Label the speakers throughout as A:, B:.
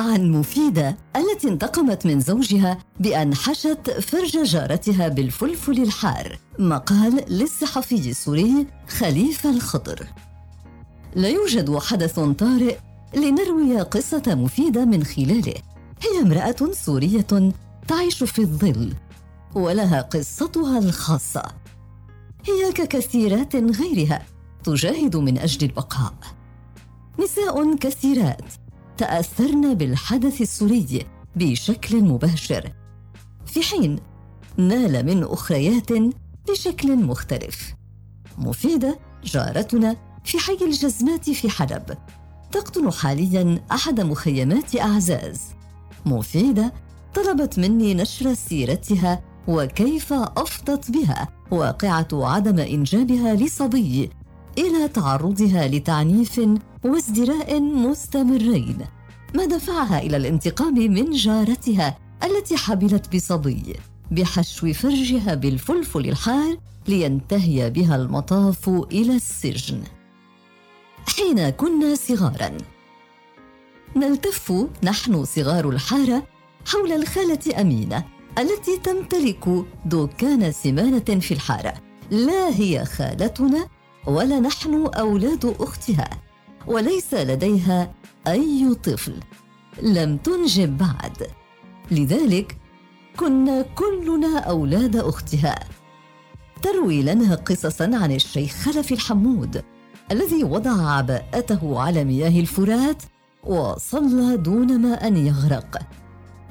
A: عن مفيدة التي انتقمت من زوجها بأن حشت فرج جارتها بالفلفل الحار مقال للصحفي السوري خليفة الخضر. لا يوجد حدث طارئ لنروي قصة مفيدة من خلاله. هي امرأة سورية تعيش في الظل ولها قصتها الخاصة. هي ككثيرات غيرها تجاهد من أجل البقاء. نساء كثيرات تأثرن بالحدث السوري بشكل مباشر. في حين نال من أخريات بشكل مختلف. مفيدة جارتنا في حي الجزمات في حلب. تقطن حاليا أحد مخيمات أعزاز. مفيدة طلبت مني نشر سيرتها وكيف أفضت بها. واقعة عدم إنجابها لصبي إلى تعرضها لتعنيف وازدراء مستمرين. ما دفعها إلى الانتقام من جارتها التي حبلت بصبي بحشو فرجها بالفلفل الحار لينتهي بها المطاف إلى السجن. حين كنا صغارا. نلتف نحن صغار الحارة حول الخالة أمينة التي تمتلك دكان سمانة في الحارة. لا هي خالتنا ولا نحن أولاد أختها. وليس لديها أي طفل. لم تنجب بعد. لذلك كنا كلنا أولاد أختها. تروي لنا قصصا عن الشيخ خلف الحمود الذي وضع عباءته على مياه الفرات وصلى دون ما ان يغرق.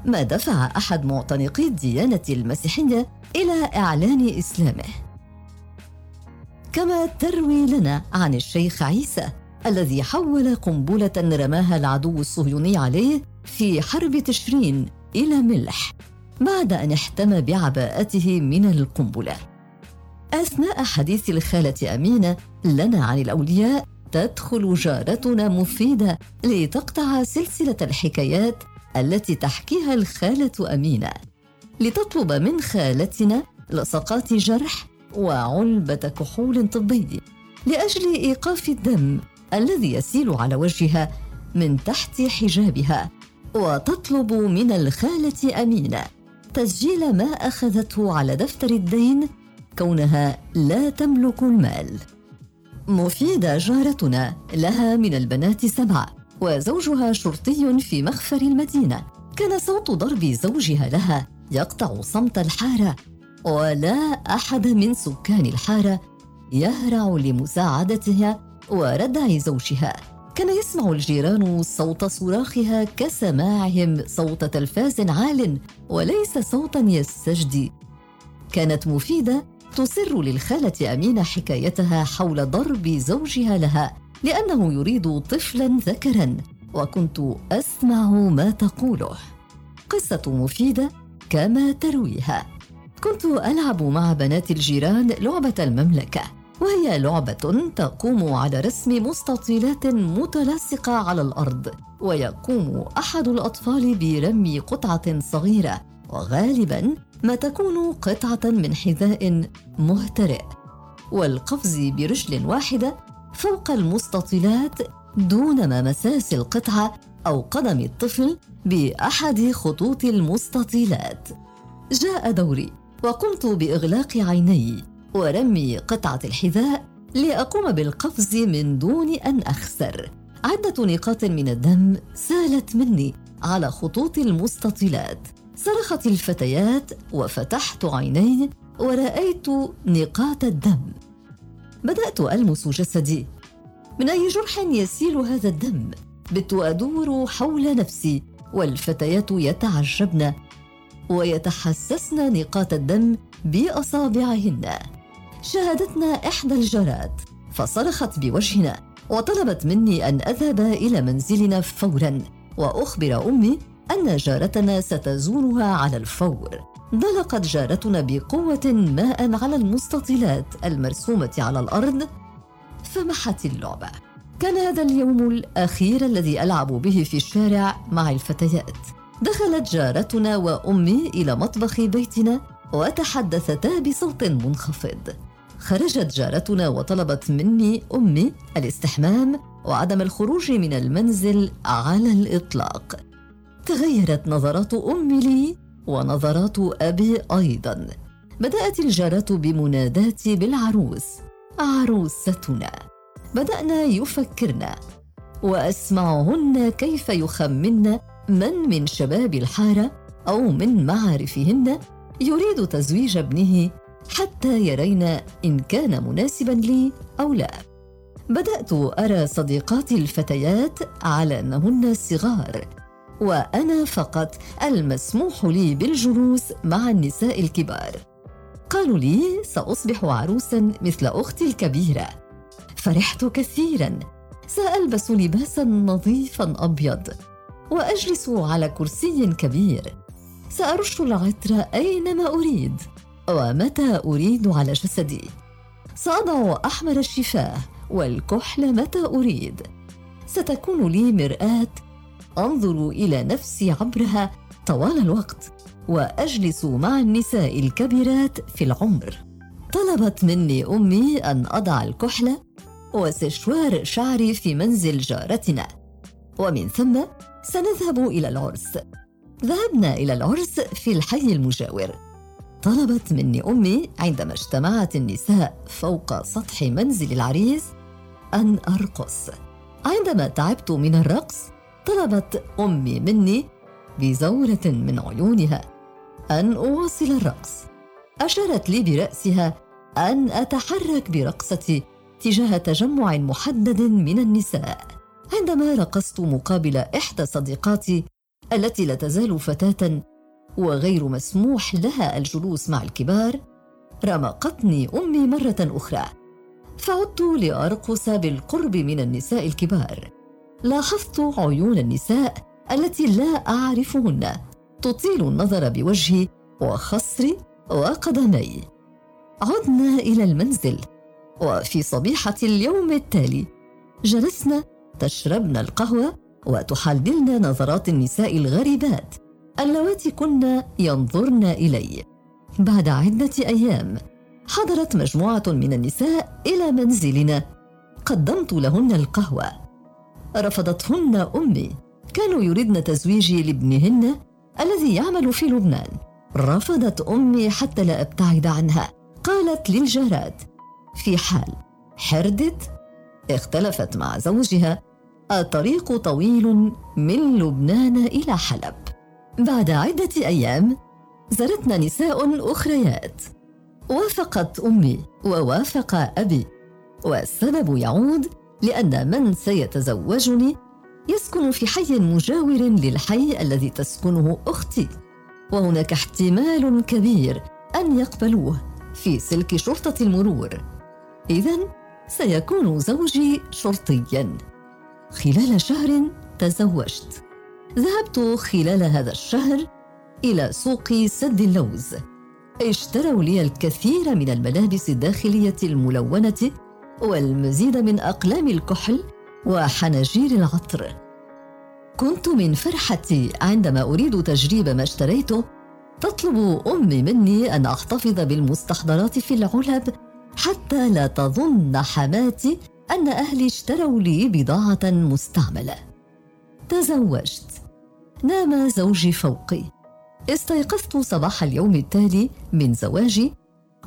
A: ما دفع أحد معتنقي الديانة المسيحية إلى إعلان إسلامه. كما تروي لنا عن الشيخ عيسى الذي حول قنبلة رماها العدو الصهيوني عليه في حرب تشرين إلى ملح بعد أن احتمى بعباءته من القنبلة. أثناء حديث الخالة أمينة لنا عن الأولياء تدخل جارتنا مفيدة لتقطع سلسلة الحكايات التي تحكيها الخالة أمينة لتطلب من خالتنا لصقات جرح وعلبة كحول طبي لأجل إيقاف الدم الذي يسيل على وجهها من تحت حجابها وتطلب من الخالة أمينة تسجيل ما أخذته على دفتر الدين كونها لا تملك المال. مفيدة جارتنا لها من البنات سبعة وزوجها شرطي في مخفر المدينة. كان صوت ضرب زوجها لها يقطع صمت الحارة ولا أحد من سكان الحارة يهرع لمساعدتها وردع زوجها. كان يسمع الجيران صوت صراخها كسماعهم صوت تلفاز عال وليس صوتا يستجدي. كانت مفيدة تسر للخالة امينه حكايتها حول ضرب زوجها لها لأنه يريد طفلا ذكرا وكنت أسمع ما تقوله. قصة مفيدة كما ترويها. كنت ألعب مع بنات الجيران لعبة المملكة. وهي لعبة تقوم على رسم مستطيلات متلاصقة على الأرض ويقوم أحد الأطفال برمي قطعة صغيرة وغالبا ما تكون قطعة من حذاء مهترئ. والقفز برجل واحدة فوق المستطيلات دون ما مساس القطعة أو قدم الطفل بأحد خطوط المستطيلات. جاء دوري وقمت بإغلاق عيني. ورمي قطعة الحذاء لأقوم بالقفز من دون أن أخسر. عدة نقاط من الدم سالت مني على خطوط المستطيلات. صرخت الفتيات وفتحت عيني ورأيت نقاط الدم. بدأت ألمس جسدي. من أي جرح يسيل هذا الدم؟ بت أدور حول نفسي والفتيات يتعجبن ويتحسسن نقاط الدم بأصابعهن. شاهدتنا إحدى الجارات فصرخت بوجهنا وطلبت مني أن أذهب إلى منزلنا فورا وأخبر أمي أن جارتنا ستزورها على الفور. ضلقت جارتنا بقوة ماء على المستطيلات المرسومة على الأرض فمحت اللعبة. كان هذا اليوم الأخير الذي ألعب به في الشارع مع الفتيات. دخلت جارتنا وأمي إلى مطبخ بيتنا وتحدثتا بصوت منخفض. خرجت جارتنا وطلبت مني أمي الاستحمام وعدم الخروج من المنزل على الإطلاق. تغيرت نظرات أمي لي ونظرات أبي أيضا. بدأت الجارات بمناداتي بالعروس. عروستنا. بدأنا يفكرن. وأسمعهن كيف يخمن من من شباب الحارة أو من معارفهن يريد تزويج ابنه حتى يرين إن كان مناسبا لي أو لا. بدأت أرى صديقاتي الفتيات على انهن صغار وأنا فقط المسموح لي بالجلوس مع النساء الكبار. قالوا لي سأصبح عروسا مثل أختي الكبيرة. فرحت كثيرا. سألبس لباسا نظيفا أبيض وأجلس على كرسي كبير. سأرش العطر أينما أريد. ومتى أريد على جسدي؟ ساضع احمر الشفاه والكحل متى أريد؟ ستكون لي مرآة. أنظر إلى نفسي عبرها طوال الوقت وأجلس مع النساء الكبيرات في العمر. طلبت مني أمي أن أضع الكحل وسشوار شعري في منزل جارتنا. ومن ثم سنذهب إلى العرس. ذهبنا إلى العرس في الحي المجاور. طلبت مني أمي عندما اجتمعت النساء فوق سطح منزل العريس أن أرقص. عندما تعبت من الرقص طلبت أمي مني بزورة من عيونها أن أواصل الرقص. أشارت لي برأسها أن أتحرك برقصتي تجاه تجمع محدد من النساء. عندما رقصت مقابل إحدى صديقاتي التي لا تزال فتاة وغير مسموح لها الجلوس مع الكبار رمقتني أمي مرة أخرى. فعدت لأرقص بالقرب من النساء الكبار. لاحظت عيون النساء التي لا أعرفهن تطيل النظر بوجهي وخصري وقدمي. عدنا إلى المنزل وفي صبيحة اليوم التالي جلسنا تشربن القهوة وتحللن نظرات النساء الغريبات. اللواتي كن ينظرن إلي. بعد عدة أيام حضرت مجموعة من النساء إلى منزلنا. قدمت لهن القهوة. رفضتهن أمي. كانوا يريدن تزويجي لابنهن الذي يعمل في لبنان. رفضت أمي حتى لا أبتعد عنها. قالت للجارات في حال. حردت. اختلفت مع زوجها. الطريق طويل من لبنان إلى حلب. بعد عدة أيام زارتنا نساء أخريات. وافقت أمي ووافق أبي. والسبب يعود لأن من سيتزوجني يسكن في حي مجاور للحي الذي تسكنه أختي. وهناك احتمال كبير أن يقبلوه في سلك شرطة المرور. اذا سيكون زوجي شرطيا. خلال شهر تزوجت. ذهبت خلال هذا الشهر إلى سوق سد اللوز. اشتروا لي الكثير من الملابس الداخلية الملونة والمزيد من أقلام الكحل وحناجير العطر. كنت من فرحتي عندما أريد تجريب ما اشتريته تطلب أمي مني أن أحتفظ بالمستحضرات في العلب حتى لا تظن حماتي أن أهلي اشتروا لي بضاعة مستعملة. تزوجت. نام زوجي فوقي. استيقظت صباح اليوم التالي من زواجي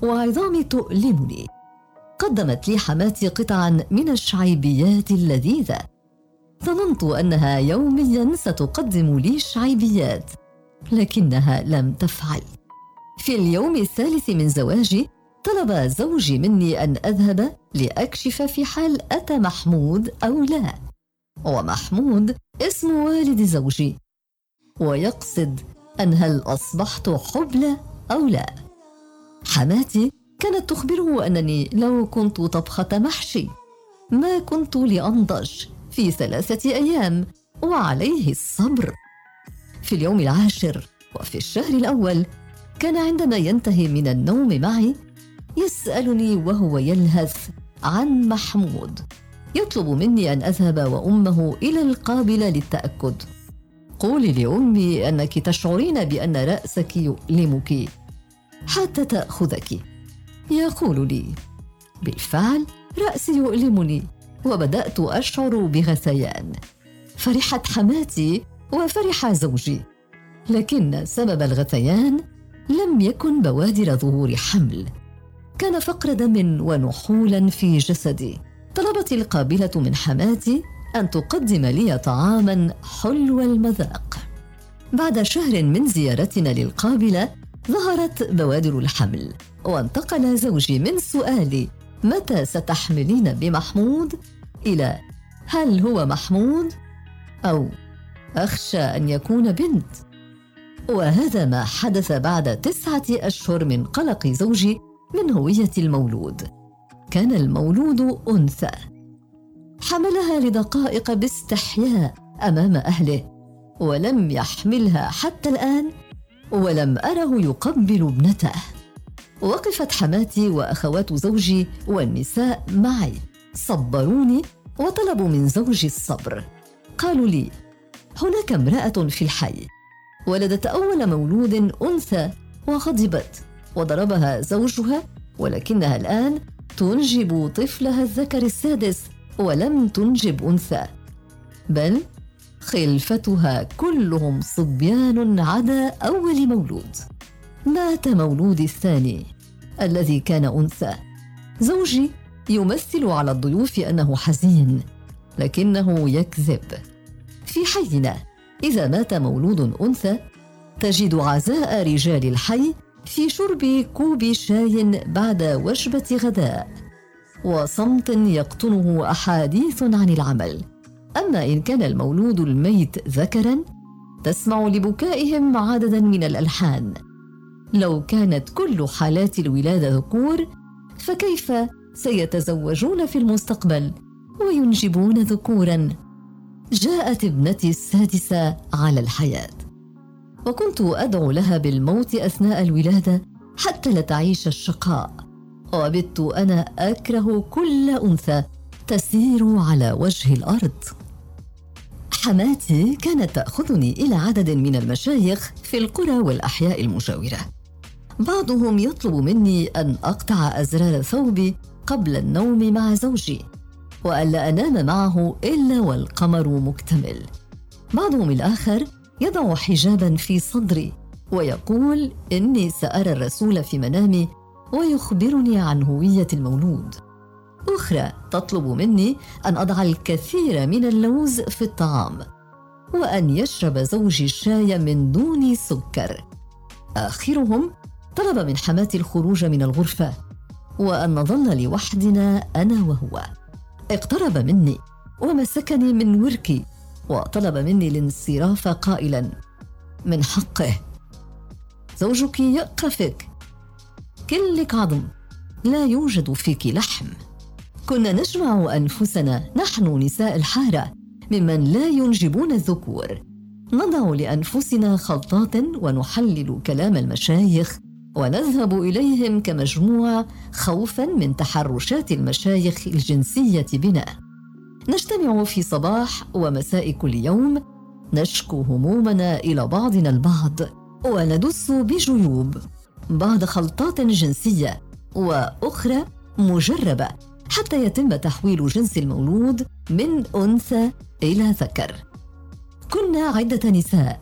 A: وعظامي تؤلمني. قدمت لي حماتي قطعا من الشعيبيات اللذيذة. ظننت أنها يوميا ستقدم لي الشعيبيات لكنها لم تفعل. في اليوم الثالث من زواجي طلب زوجي مني أن أذهب لأكشف في حال أتى محمود أو لا. ومحمود اسم والد زوجي. ويقصد أن هل أصبحت حبلى أو لا. حماتي كانت تخبره أنني لو كنت طبخة محشي ما كنت لأنضج في ثلاثة أيام وعليه الصبر. في اليوم العاشر وفي الشهر الأول كان عندما ينتهي من النوم معي يسألني وهو يلهث عن محمود. يطلب مني أن أذهب وأمه إلى القابلة للتأكد. قولي لأمي أنك تشعرين بأن رأسك يؤلمك. حتى تأخذك. يقول لي بالفعل رأسي يؤلمني وبدأت أشعر بغثيان. فرحت حماتي وفرح زوجي. لكن سبب الغثيان لم يكن بوادر ظهور حمل. كان فقر دم ونحولا في جسدي. طلبت القابلة من حماتي أن تقدم لي طعاما حلو المذاق. بعد شهر من زيارتنا للقابلة ظهرت بوادر الحمل وانتقل زوجي من سؤالي متى ستحملين بمحمود؟ إلى هل هو محمود؟ أو أخشى أن يكون بنت. وهذا ما حدث بعد تسعة أشهر من قلق زوجي من هوية المولود. كان المولود أنثى. حملها لدقائق باستحياء أمام أهله ولم يحملها حتى الآن ولم أره يقبل ابنته. وقفت حماتي وأخوات زوجي والنساء معي. صبروني وطلبوا من زوجي الصبر. قالوا لي هناك امرأة في الحي. ولدت أول مولود أنثى وغضبت وضربها زوجها ولكنها الآن تنجب طفلها الذكر السادس ولم تنجب أنثى. بل خلفتها كلهم صبيان عدا أول مولود. مات مولودي الثاني الذي كان أنثى. زوجي يمثل على الضيوف أنه حزين لكنه يكذب. في حينا إذا مات مولود أنثى تجد عزاء رجال الحي في شرب كوب شاي بعد وجبة غداء وصمت يقطنه أحاديث عن العمل. أما إن كان المولود الميت ذكرا تسمع لبكائهم عددا من الألحان. لو كانت كل حالات الولادة ذكور فكيف سيتزوجون في المستقبل وينجبون ذكورا؟ جاءت ابنتي السادسة على الحياة. وكنت أدعو لها بالموت أثناء الولادة حتى لا تعيش الشقاء. وبت أنا أكره كل أنثى تسير على وجه الأرض. حماتي كانت تأخذني إلى عدد من المشايخ في القرى والأحياء المجاورة. بعضهم يطلب مني أن أقطع أزرار ثوبي قبل النوم مع زوجي والا أنام معه إلا والقمر مكتمل. بعضهم الآخر يضع حجابا في صدري ويقول إني سأرى الرسول في منامي ويخبرني عن هوية المولود. أخرى تطلب مني أن أضع الكثير من اللوز في الطعام وأن يشرب زوجي الشاي من دون سكر. آخرهم طلب من حماتي الخروج من الغرفة وأن نظل لوحدنا أنا وهو. اقترب مني ومسكني من وركي وطلب مني الانصراف قائلا. من حقه. زوجك يقفك. كلك عظم لا يوجد فيك لحم. كنا نجمع أنفسنا. نحن نساء الحارة. ممن لا ينجبون الذكور. نضع لأنفسنا خلطات ونحلل كلام المشايخ. ونذهب إليهم كمجموعة خوفا من تحرشات المشايخ الجنسية بنا. نجتمع في صباح ومساء كل يوم نشكو همومنا إلى بعضنا البعض وندس بجيوب بعض خلطات جنسية وأخرى مجربة حتى يتم تحويل جنس المولود من أنثى إلى ذكر. كنا عدة نساء.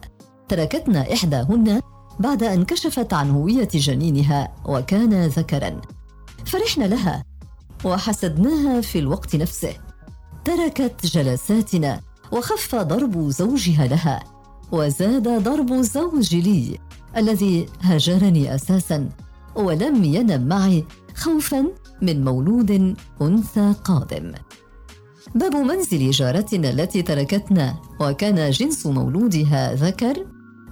A: تركتنا إحداهن بعد أن كشفت عن هوية جنينها وكان ذكرا. فرحنا لها وحسدناها في الوقت نفسه. تركت جلساتنا وخف ضرب زوجها لها وزاد ضرب الزوج لي الذي هجرني أساسا ولم ينم معي خوفا من مولود أنثى قادم. باب منزل جارتنا التي تركتنا وكان جنس مولودها ذكر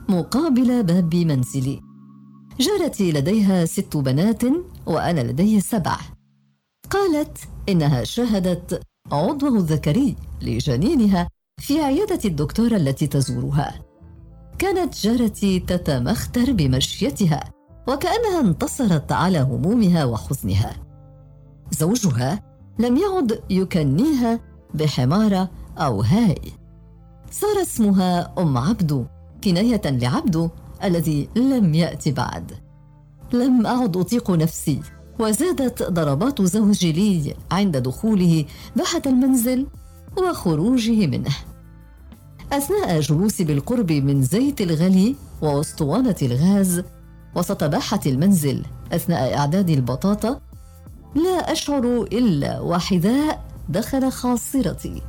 A: مقابل باب منزلي. جارتي لديها ست بنات وأنا لدي سبع. قالت إنها شاهدت عضوه الذكري لجنينها في عيادة الدكتورة التي تزورها. كانت جارتي تتمختر بمشيتها وكأنها انتصرت على همومها وحزنها. زوجها لم يعد يكنيها بحماره أو هاي. صار اسمها أم عبدو كناية لعبدو الذي لم يات بعد. لم أعد أطيق نفسي. وزادت ضربات زوجي لي عند دخوله باحة المنزل وخروجه منه. أثناء جلوسي بالقرب من زيت الغلي وأسطوانة الغاز وسط باحة المنزل أثناء إعداد البطاطا لا أشعر إلا وحذاء دخل خاصرتي.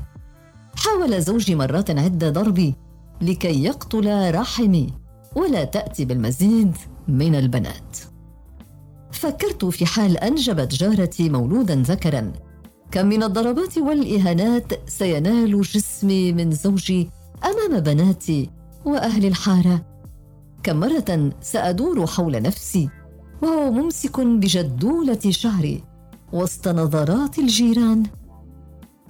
A: حاول زوجي مرات عدة ضربي لكي يقتل رحمي ولا تأتي بالمزيد من البنات. فكرت في حال أنجبت جارتي مولودا ذكرا. كم من الضربات والإهانات سينال جسمي من زوجي أمام بناتي وأهل الحارة. كم مرة سأدور حول نفسي وهو ممسك بجدولة شعري وسط نظرات الجيران.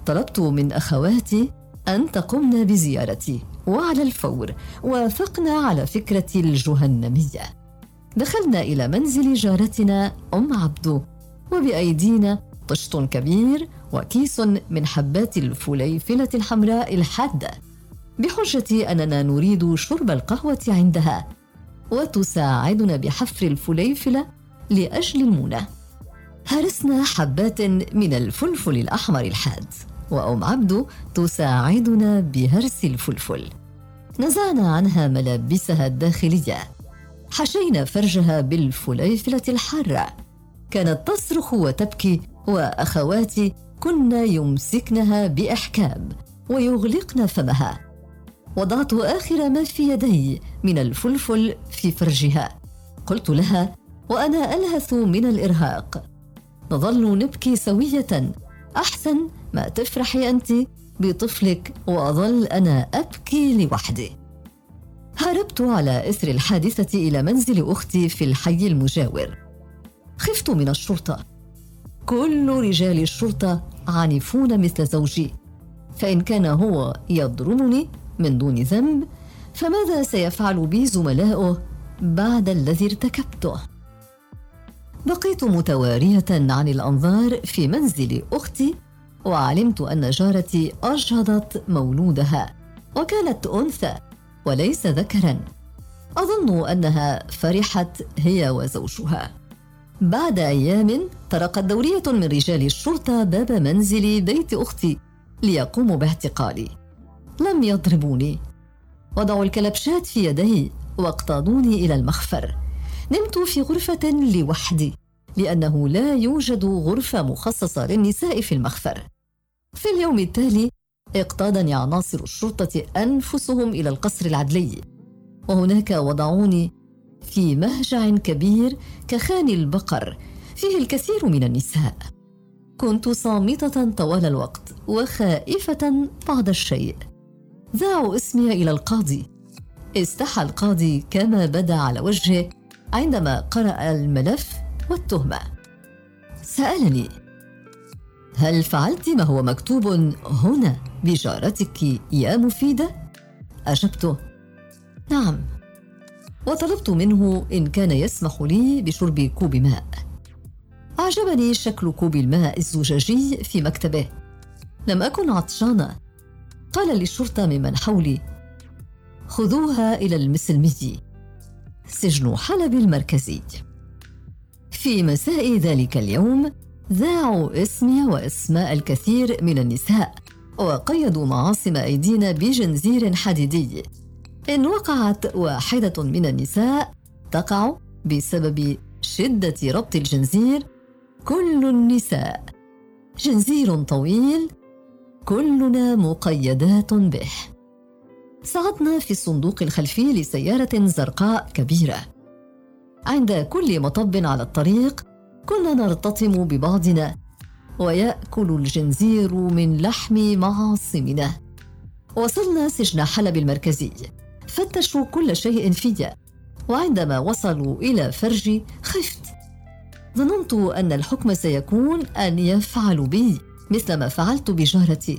A: طلبت من أخواتي أن تقمن بزيارتي وعلى الفور وافقنا على فكرة الجهنمية. دخلنا إلى منزل جارتنا أم عبدو وبأيدينا طشت كبير وكيس من حبات الفليفلة الحمراء الحادة بحجة أننا نريد شرب القهوة عندها وتساعدنا بحفر الفليفلة لأجل المونة. هرسنا حبات من الفلفل الأحمر الحاد وأم عبدو تساعدنا بهرس الفلفل. نزعنا عنها ملابسها الداخلية. حشينا فرجها بالفليفلة الحارة. كانت تصرخ وتبكي وأخواتي كن يمسكنها بإحكام ويغلقن فمها. وضعت آخر ما في يدي من الفلفل في فرجها. قلت لها وأنا ألهث من الإرهاق. نظل نبكي سوية. أحسن ما تفرحي أنت بطفلك وأظل أنا أبكي لوحدي. هربت على إثر الحادثة إلى منزل أختي في الحي المجاور. خفت من الشرطة. كل رجال الشرطة عنيفون مثل زوجي. فإن كان هو يضربني من دون ذنب فماذا سيفعل بي زملاؤه بعد الذي ارتكبته؟ بقيت متوارية عن الأنظار في منزل أختي وعلمت أن جارتي اجهضت مولودها وكانت أنثى. وليس ذكرا. أظن أنها فرحت هي وزوجها. بعد أيام طرقت دورية من رجال الشرطة باب منزل بيت أختي ليقوموا باعتقالي لم يضربوني. وضعوا الكلبشات في يدي واقتادوني إلى المخفر. نمت في غرفة لوحدي لأنه لا يوجد غرفة مخصصة للنساء في المخفر. في اليوم التالي اقتادني عناصر الشرطة أنفسهم إلى القصر العدلي. وهناك وضعوني في مهجع كبير كخان البقر فيه الكثير من النساء. كنت صامتة طوال الوقت وخائفة بعض الشيء. ذاعوا اسمي إلى القاضي. استحى القاضي كما بدا على وجهه عندما قرأ الملف والتهمة. سألني هل فعلت ما هو مكتوب هنا؟ بجارتك يا مفيدة؟ اجبته نعم. وطلبت منه إن كان يسمح لي بشرب كوب ماء. أعجبني شكل كوب الماء الزجاجي في مكتبه. لم أكن عطشانة. قال للشرطة ممن حولي خذوها إلى المسلمي. سجن حلب المركزي في مساء ذلك اليوم ذاعوا اسمي واسماء الكثير من النساء. وقيدوا معاصم أيدينا بجنزير حديدي. إن وقعت واحدة من النساء تقع بسبب شدة ربط الجنزير كل النساء. جنزير طويل كلنا مقيدات به. صعدنا في الصندوق الخلفي لسيارة زرقاء كبيرة. عند كل مطب على الطريق كنا نرتطم ببعضنا ويأكل الجنزير من لحم معاصمنا. وصلنا سجن حلب المركزي. فتشوا كل شيء في وعندما وصلوا إلى فرجي خفت. ظننت أن الحكم سيكون أن يفعلوا بي مثل ما فعلت بجارتي.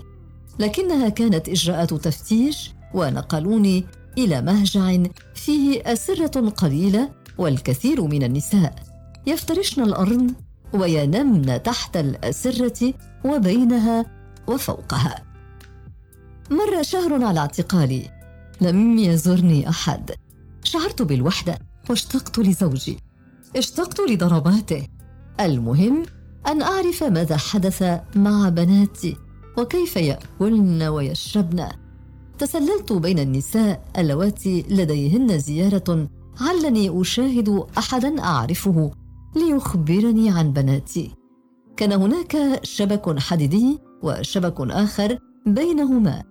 A: لكنها كانت إجراءات تفتيش ونقلوني إلى مهجع فيه أسرة قليلة والكثير من النساء. يفترشن الأرض وينمن تحت الأسرة وبينها وفوقها. مر شهر على اعتقالي. لم يزرني أحد. شعرت بالوحدة واشتقت لزوجي. اشتقت لضرباته. المهم أن أعرف ماذا حدث مع بناتي وكيف يأكلن ويشربن. تسللت بين النساء اللواتي لديهن زيارة علني أشاهد أحدا أعرفه. ليخبرني عن بناتي. كان هناك شبك حديدي وشبك آخر بينهما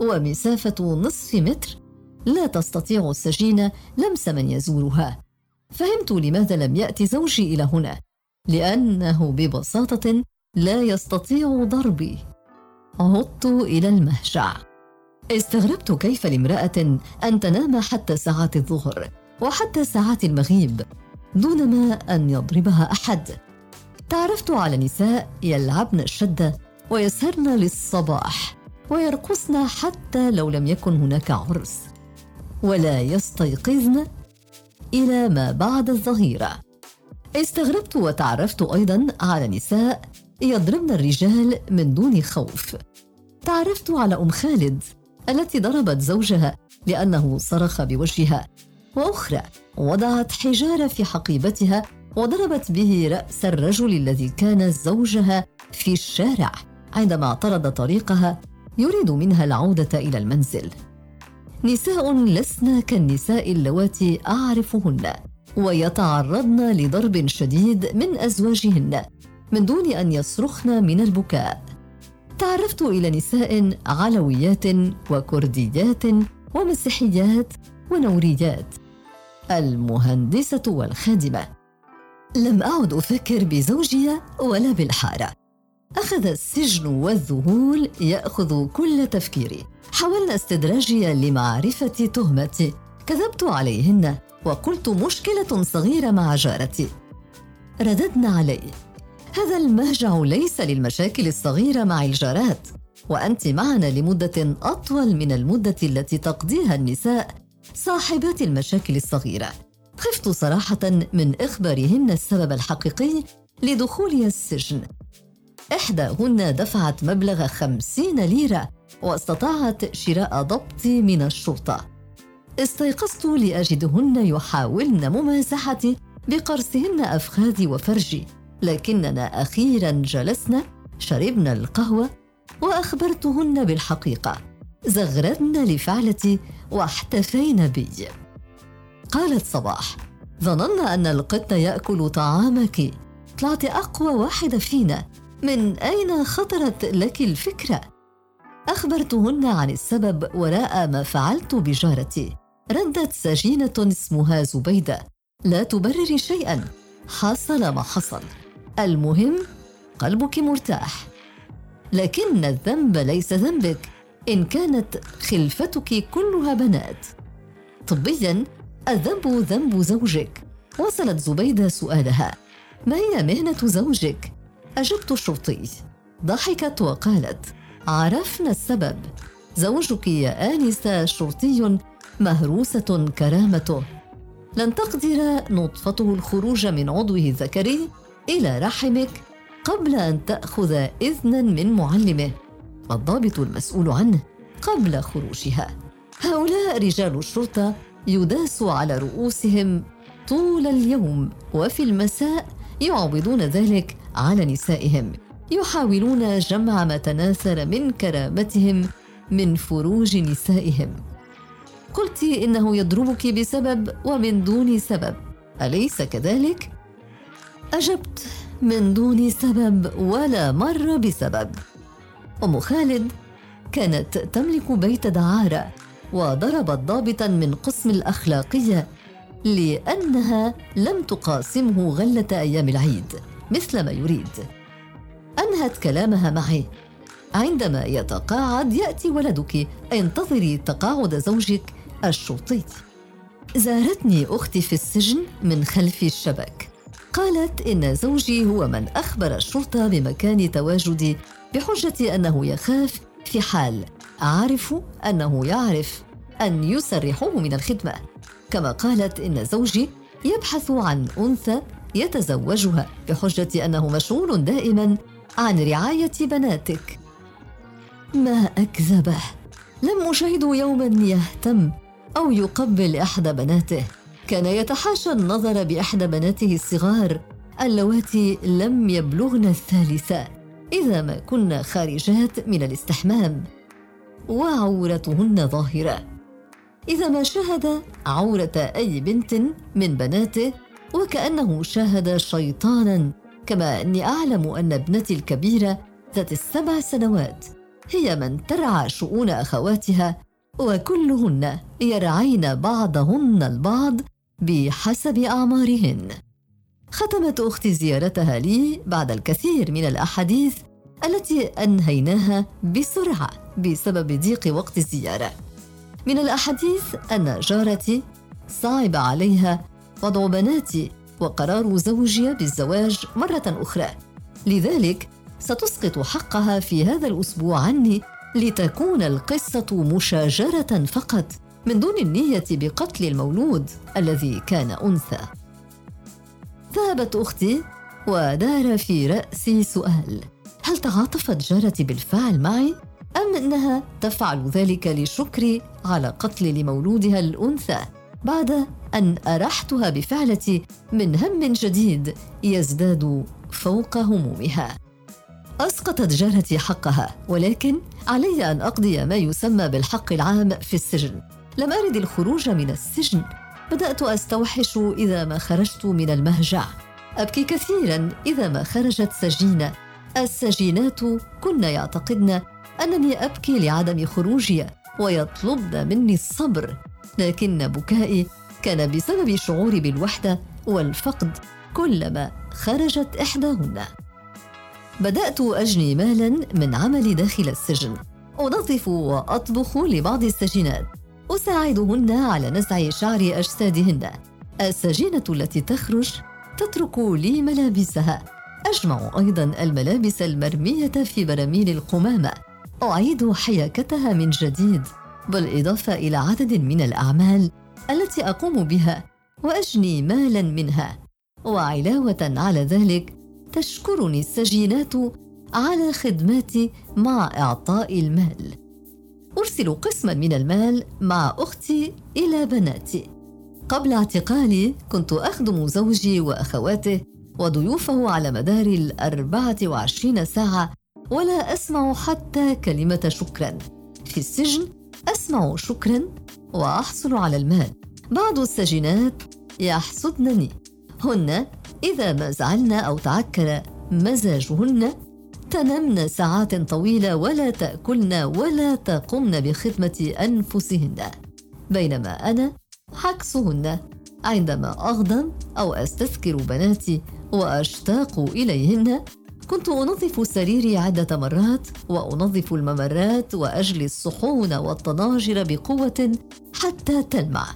A: ومسافة نصف متر. لا تستطيع السجينه لمس من يزورها. فهمت لماذا لم يأتي زوجي إلى هنا لأنه ببساطة لا يستطيع ضربي. عدت إلى المهجع. استغربت كيف لامرأة أن تنام حتى ساعات الظهر وحتى ساعات المغيب. دونما أن يضربها أحد. تعرفت على نساء يلعبن الشده ويسهرن للصباح ويرقصن حتى لو لم يكن هناك عرس. ولا يستيقظن إلى ما بعد الظهيرة. استغربت وتعرفت أيضا على نساء يضربن الرجال من دون خوف. تعرفت على أم خالد التي ضربت زوجها لأنه صرخ بوجهها. وأخرى وضعت حجارة في حقيبتها وضربت به رأس الرجل الذي كان زوجها في الشارع عندما اعترض طريقها يريد منها العودة إلى المنزل. نساء لسن كالنساء اللواتي أعرفهن ويتعرضن لضرب شديد من أزواجهن من دون أن يصرخن من البكاء. تعرفت إلى نساء علويات وكرديات ومسيحيات ونوريات. المهندسة والخادمة. لم أعد أفكر بزوجي ولا بالحارة. أخذ السجن والذهول يأخذ كل تفكيري. حاولنا استدراجي لمعرفة تهمتي. كذبت عليهن وقلت مشكلة صغيرة مع جارتي. رددنا علي. هذا المهجع ليس للمشاكل الصغيرة مع الجارات وأنت معنا لمدة أطول من المدة التي تقضيها النساء. صاحبات المشاكل الصغيرة. خفت صراحة من إخبارهن السبب الحقيقي لدخولي السجن. إحداهن دفعت مبلغ خمسين ليرة واستطاعت شراء ضبطي من الشرطة. استيقظت لأجدهن يحاولن ممازحتي بقرصهن أفخاذي وفرجي لكننا أخيرا جلسنا شربنا القهوة وأخبرتهن بالحقيقة. زغردن لفعلتي واحتفين بي. قالت صباح ظننا أن القط يأكل طعامك. طلعت أقوى واحدة فينا. من أين خطرت لك الفكرة؟ أخبرتهن عن السبب وراء ما فعلت بجارتي. ردت سجينة اسمها زبيدة. لا تبرري شيئا. حصل ما حصل. المهم قلبك مرتاح. لكن الذنب ليس ذنبك. إن كانت خلفتك كلها بنات. طبيا الذنب ذنب زوجك. وصلت زبيدة سؤالها. ما هي مهنة زوجك؟ أجبت الشرطي ضحكت وقالت عرفنا السبب. زوجك يا آنسة شرطي مهروسة كرامته. لن تقدر نطفته الخروج من عضوه الذكري إلى رحمك قبل أن تأخذ إذنا من معلمه. الضابط المسؤول عنه قبل خروجها. هؤلاء رجال الشرطة يداس على رؤوسهم طول اليوم وفي المساء يعوضون ذلك على نسائهم. يحاولون جمع ما تناثر من كرامتهم من فروج نسائهم. قلت إنه يضربك بسبب ومن دون سبب. أليس كذلك؟ أجبت من دون سبب ولا مر بسبب. أم خالد كانت تملك بيت دعارة وضربت ضابطا من قسم الأخلاقية لأنها لم تقاسمه غلة أيام العيد مثل ما يريد. أنهت كلامها معي. عندما يتقاعد يأتي ولدك. انتظري تقاعد زوجك الشرطي. زارتني أختي في السجن من خلف الشبك. قالت إن زوجي هو من أخبر الشرطة بمكان تواجدي بحجة أنه يخاف في حال. أعرف أنه يعرف أن يسرحوه من الخدمة. كما قالت إن زوجي يبحث عن أنثى يتزوجها بحجة أنه مشغول دائما عن رعاية بناتك. ما أكذبه؟ لم اشاهده يوما يهتم أو يقبل إحدى بناته. كان يتحاشى النظر بإحدى بناته الصغار اللواتي لم يبلغن الثالثة. إذا ما كن خارجات من الاستحمام. وعورتهن ظاهرة. إذا ما شاهد عورة أي بنت من بناته وكأنه شاهد شيطانا. كما أني أعلم أن ابنتي الكبيرة ذات السبع سنوات هي من ترعى شؤون أخواتها وكلهن يرعين بعضهن البعض بحسب أعمارهن. ختمت أختي زيارتها لي بعد الكثير من الأحاديث التي أنهيناها بسرعة بسبب ضيق وقت الزيارة. من الأحاديث أن جارتي صعب عليها وضع بناتي وقرار زوجي بالزواج مرة أخرى. لذلك ستسقط حقها في هذا الأسبوع عني لتكون القصة مشاجرة فقط من دون النية بقتل المولود الذي كان أنثى. ذهبت أختي ودار في رأسي سؤال. هل تعاطفت جارتي بالفعل معي أم أنها تفعل ذلك لشكري على قتل لمولودها الأنثى بعد أن أرحتها بفعلتي من هم جديد يزداد فوق همومها. أسقطت جارتي حقها ولكن علي أن أقضي ما يسمى بالحق العام في السجن. لم أرد الخروج من السجن بدأت أستوحش إذا ما خرجت من المهجع. أبكي كثيرا إذا ما خرجت سجينة. السجينات كن يعتقدن أنني أبكي لعدم خروجي ويطلبن مني الصبر. لكن بكائي كان بسبب شعوري بالوحدة والفقد كلما خرجت إحداهن. بدأت أجني مالا من عملي داخل السجن. أنظف وأطبخ لبعض السجينات. أساعدهن على نزع شعر أجسادهن. السجينة التي تخرج تترك لي ملابسها. أجمع أيضا الملابس المرمية في براميل القمامة. أعيد حياكتها من جديد. بالإضافة إلى عدد من الأعمال التي أقوم بها وأجني مالا منها. وعلاوة على ذلك تشكرني السجينات على خدماتي مع إعطاء المال. أرسل قسما من المال مع أختي إلى بناتي. قبل اعتقالي كنت أخدم زوجي وأخواته وضيوفه على مدار الأربعة وعشرين ساعة ولا أسمع حتى كلمة شكرا. في السجن أسمع شكرا وأحصل على المال. بعض السجينات يحسدنني هن إذا ما زعلن أو تعكر مزاجهن تنمن ساعات طويلة ولا تأكلن ولا تقمن بخدمة أنفسهن. بينما أنا عكسهن. عندما أغضب أو أستذكر بناتي وأشتاق إليهن كنت أنظف سريري عدة مرات وأنظف الممرات وأجلي الصحون والطناجر بقوة حتى تلمع.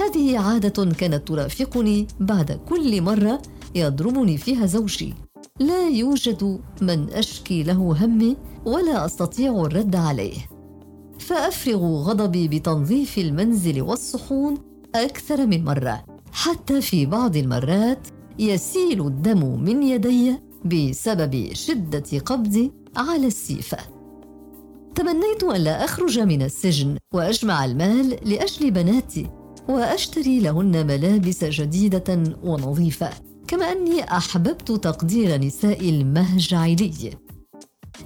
A: هذه عادة كانت ترافقني بعد كل مرة يضربني فيها زوجي. لا يوجد من أشكي له همي ولا أستطيع الرد عليه. فأفرغ غضبي بتنظيف المنزل والصحون أكثر من مرة. حتى في بعض المرات يسيل الدم من يدي بسبب شدة قبضي على السيفة. تمنيت الا أخرج من السجن وأجمع المال لأجل بناتي وأشتري لهن ملابس جديدة ونظيفة. كما أني أحببت تقدير نساء المهجع لي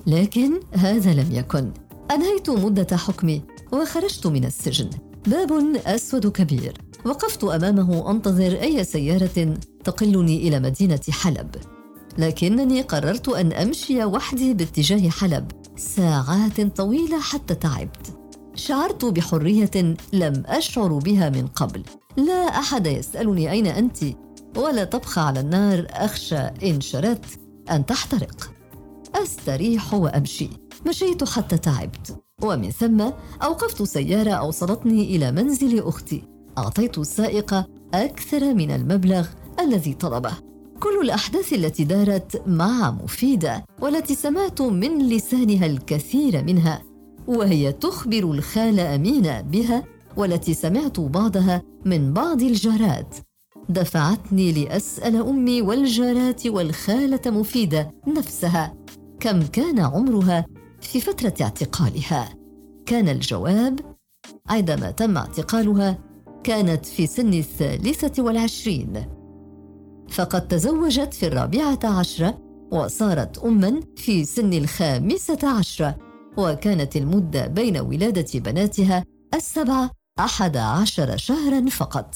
A: لكن هذا لم يكن. أنهيت مدة حكمي وخرجت من السجن. باب أسود كبير. وقفت أمامه أنتظر أي سيارة تقلني إلى مدينة حلب. لكنني قررت أن أمشي وحدي باتجاه حلب. ساعات طويلة حتى تعبت. شعرت بحرية لم أشعر بها من قبل. لا أحد يسألني أين أنت. ولا تبقى على النار أخشى إن شردت أن تحترق. أستريح وأمشي. مشيت حتى تعبت. ومن ثم أوقفت سيارة أوصلتني إلى منزل أختي. أعطيت السائق أكثر من المبلغ الذي طلبه. كل الأحداث التي دارت مع مفيدة والتي سمعت من لسانها الكثير منها وهي تخبر الخالة أمينة بها والتي سمعت بعضها من بعض الجارات. دفعتني لأسأل أمي والجارات والخالة مفيدة نفسها كم كان عمرها في فترة اعتقالها. كان الجواب عندما تم اعتقالها كانت في سن الثالثة والعشرين. فقد تزوجت في الرابعة عشرة وصارت اما في سن الخامسة عشرة وكانت المدة بين ولادة بناتها السبعة أحد عشر شهرا فقط.